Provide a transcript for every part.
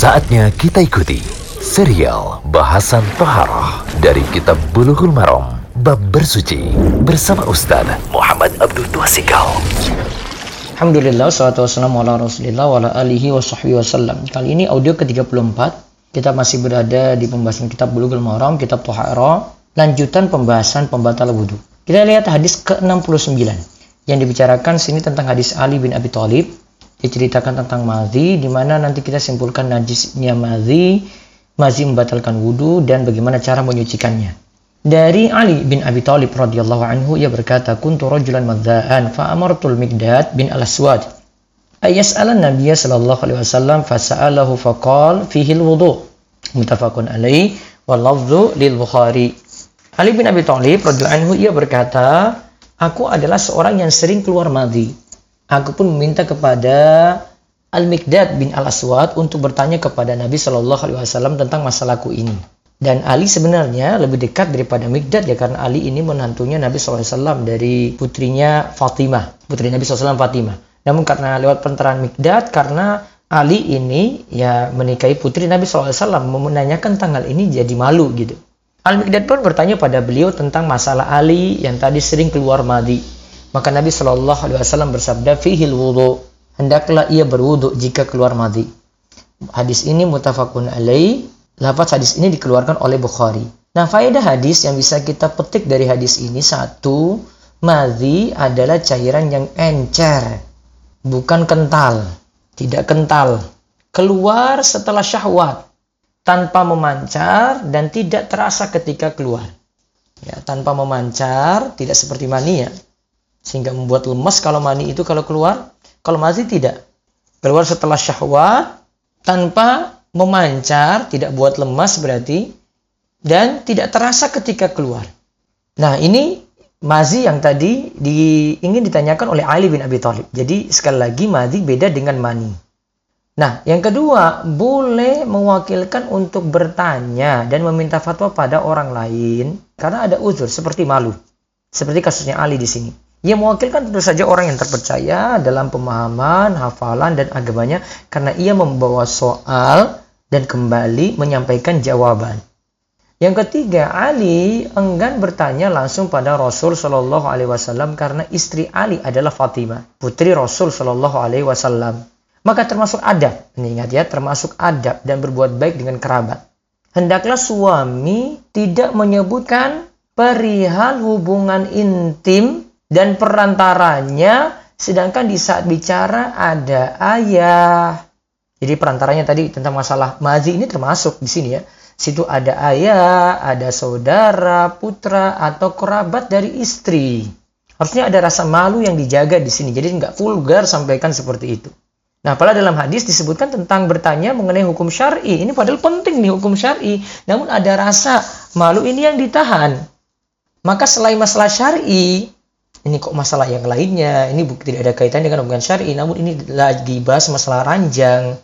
Saatnya kita ikuti serial bahasan Toharoh dari Kitab Bulughul Maram Bab Bersuci bersama Ustaz Muhammad Abdul Tuasikal. Alhamdulillah, salatu wassalamu ala rasulillah wa ala alihi wa sahbihi. Kali ini audio ke-34. Kita masih berada di pembahasan kitab Bulughul Maram, kitab Toharoh, lanjutan pembahasan pembatal wudhu. Kita lihat hadis ke-69 yang dibicarakan sini tentang hadis Ali bin Abi Thalib diceritakan tentang mazi di mana nanti kita simpulkan najisnya mazi mazi membatalkan wudhu dan bagaimana cara menyucikannya. Dari Ali bin Abi Thalib radhiyallahu anhu ia berkata kuntu rajulan madzaan fa amartul Miqdad bin Al-Aswad. Ayas'ala Nabiya sallallahu alaihi wasallam fasa'alahu faqal fihi al-wudu muttafaqun alaih wal lafdhu lil Bukhari. Ali bin Abi Thalib radhiyallahu anhu ia berkata aku adalah seorang yang sering keluar madhi Aku pun meminta kepada Al-Mikdad bin Al-Aswad untuk bertanya kepada Nabi Shallallahu Alaihi Wasallam tentang masalahku ini. Dan Ali sebenarnya lebih dekat daripada Mikdad ya karena Ali ini menantunya Nabi SAW dari putrinya Fatimah, putri Nabi SAW Fatimah. Namun karena lewat penerangan Mikdad karena Ali ini ya menikahi putri Nabi SAW menanyakan tanggal ini jadi malu gitu. Al-Mikdad pun bertanya pada beliau tentang masalah Ali yang tadi sering keluar madi. Maka Nabi Shallallahu Alaihi Wasallam bersabda, "Fihil wudu, hendaklah ia berwudu jika keluar madi." Hadis ini mutafakun alaih. Lafaz hadis ini dikeluarkan oleh Bukhari. Nah, faedah hadis yang bisa kita petik dari hadis ini satu, madhi adalah cairan yang encer, bukan kental, tidak kental. Keluar setelah syahwat, tanpa memancar dan tidak terasa ketika keluar. Ya, tanpa memancar, tidak seperti mani ya sehingga membuat lemas kalau mani itu kalau keluar. Kalau masih tidak. Keluar setelah syahwat tanpa memancar tidak buat lemas berarti dan tidak terasa ketika keluar. Nah ini mazi yang tadi di, ingin ditanyakan oleh Ali bin Abi Thalib. Jadi sekali lagi mazi beda dengan mani. Nah, yang kedua, boleh mewakilkan untuk bertanya dan meminta fatwa pada orang lain karena ada uzur seperti malu. Seperti kasusnya Ali di sini. Ia mewakilkan tentu saja orang yang terpercaya dalam pemahaman, hafalan, dan agamanya karena ia membawa soal dan kembali menyampaikan jawaban. Yang ketiga, Ali enggan bertanya langsung pada Rasul Shallallahu Alaihi Wasallam karena istri Ali adalah Fatimah, putri Rasul Shallallahu Alaihi Wasallam. Maka termasuk adab, ingat ya, termasuk adab dan berbuat baik dengan kerabat. Hendaklah suami tidak menyebutkan perihal hubungan intim dan perantaranya sedangkan di saat bicara ada ayah. Jadi perantaranya tadi tentang masalah mazi ini termasuk di sini ya. Situ ada ayah, ada saudara, putra atau kerabat dari istri. Harusnya ada rasa malu yang dijaga di sini. Jadi nggak vulgar sampaikan seperti itu. Nah, pada dalam hadis disebutkan tentang bertanya mengenai hukum syar'i. Ini padahal penting nih hukum syar'i. Namun ada rasa malu ini yang ditahan. Maka selain masalah syar'i, ini kok masalah yang lainnya ini tidak ada kaitan dengan hubungan syari namun ini lagi bahas masalah ranjang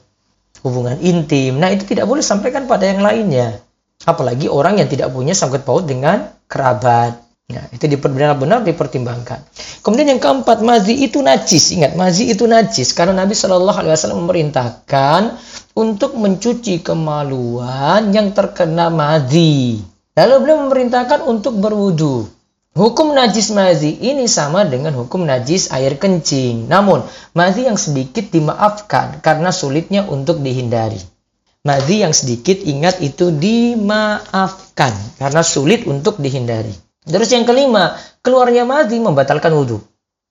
hubungan intim nah itu tidak boleh sampaikan pada yang lainnya apalagi orang yang tidak punya sangkut paut dengan kerabat Nah, itu benar-benar dipertimbangkan. Kemudian yang keempat, mazi itu najis. Ingat, mazi itu najis karena Nabi Shallallahu Alaihi Wasallam memerintahkan untuk mencuci kemaluan yang terkena mazi. Lalu beliau memerintahkan untuk berwudu. Hukum najis mazi ini sama dengan hukum najis air kencing. Namun, mazi yang sedikit dimaafkan karena sulitnya untuk dihindari. Mazi yang sedikit ingat itu dimaafkan karena sulit untuk dihindari. Terus yang kelima, keluarnya mazi membatalkan wudhu.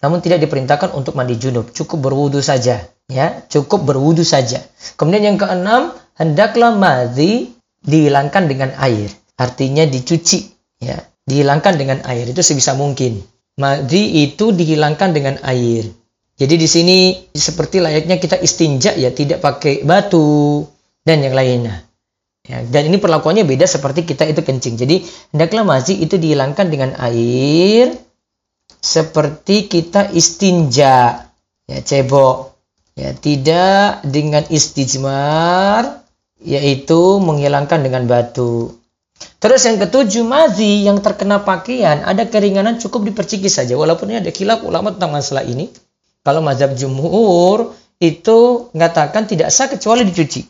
Namun tidak diperintahkan untuk mandi junub, cukup berwudhu saja. Ya, cukup berwudhu saja. Kemudian yang keenam, hendaklah mazi dihilangkan dengan air. Artinya dicuci. Ya, dihilangkan dengan air itu sebisa mungkin. Madi itu dihilangkan dengan air. Jadi di sini seperti layaknya kita istinja ya, tidak pakai batu dan yang lainnya. Ya, dan ini perlakuannya beda seperti kita itu kencing. Jadi hendaklah mazi itu dihilangkan dengan air seperti kita istinja, ya cebok. Ya, tidak dengan istijmar yaitu menghilangkan dengan batu. Terus yang ketujuh, mazi yang terkena pakaian, ada keringanan cukup diperciki saja. Walaupun ini ada khilaf ulama tentang masalah ini. Kalau mazhab jumhur itu mengatakan tidak sah kecuali dicuci.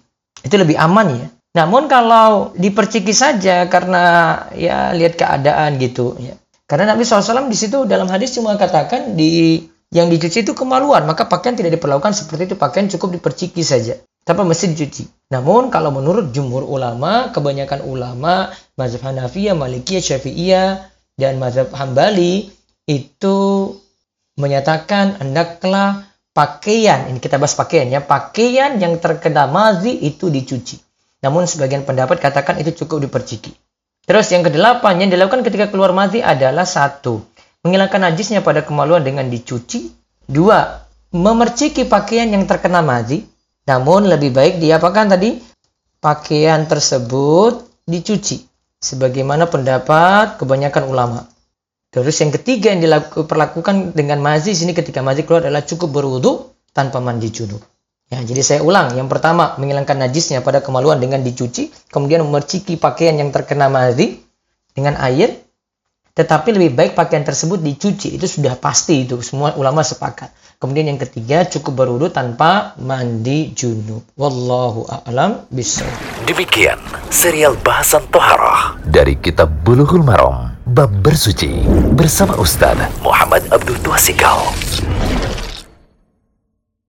Itu lebih aman ya. Namun kalau diperciki saja karena ya lihat keadaan gitu ya. Karena Nabi SAW di situ dalam hadis cuma katakan di yang dicuci itu kemaluan, maka pakaian tidak diperlakukan seperti itu, pakaian cukup diperciki saja, tanpa mesti dicuci. Namun kalau menurut jumhur ulama, kebanyakan ulama, mazhab Hanafiyah, Malikiyah, Syafi'iyah, dan mazhab Hambali itu menyatakan hendaklah pakaian, ini kita bahas pakaian ya, pakaian yang terkena mazi itu dicuci. Namun sebagian pendapat katakan itu cukup diperciki. Terus yang kedelapan yang dilakukan ketika keluar mazi adalah satu, menghilangkan najisnya pada kemaluan dengan dicuci. Dua, memerciki pakaian yang terkena mazi. Namun lebih baik diapakan tadi? Pakaian tersebut dicuci. Sebagaimana pendapat kebanyakan ulama. Terus yang ketiga yang diperlakukan dengan mazi sini ketika mazi keluar adalah cukup berwudu tanpa mandi junub. Ya, jadi saya ulang. Yang pertama, menghilangkan najisnya pada kemaluan dengan dicuci, kemudian memerciki pakaian yang terkena mazi dengan air, tetapi lebih baik pakaian tersebut dicuci. Itu sudah pasti itu, semua ulama sepakat. Kemudian yang ketiga, cukup berwudu tanpa mandi junub. Wallahu a'lam bishawab. Demikian serial bahasan toharah dari kitab Bulughul Maram bab bersuci bersama Ustaz Muhammad Abdul Tuasikal.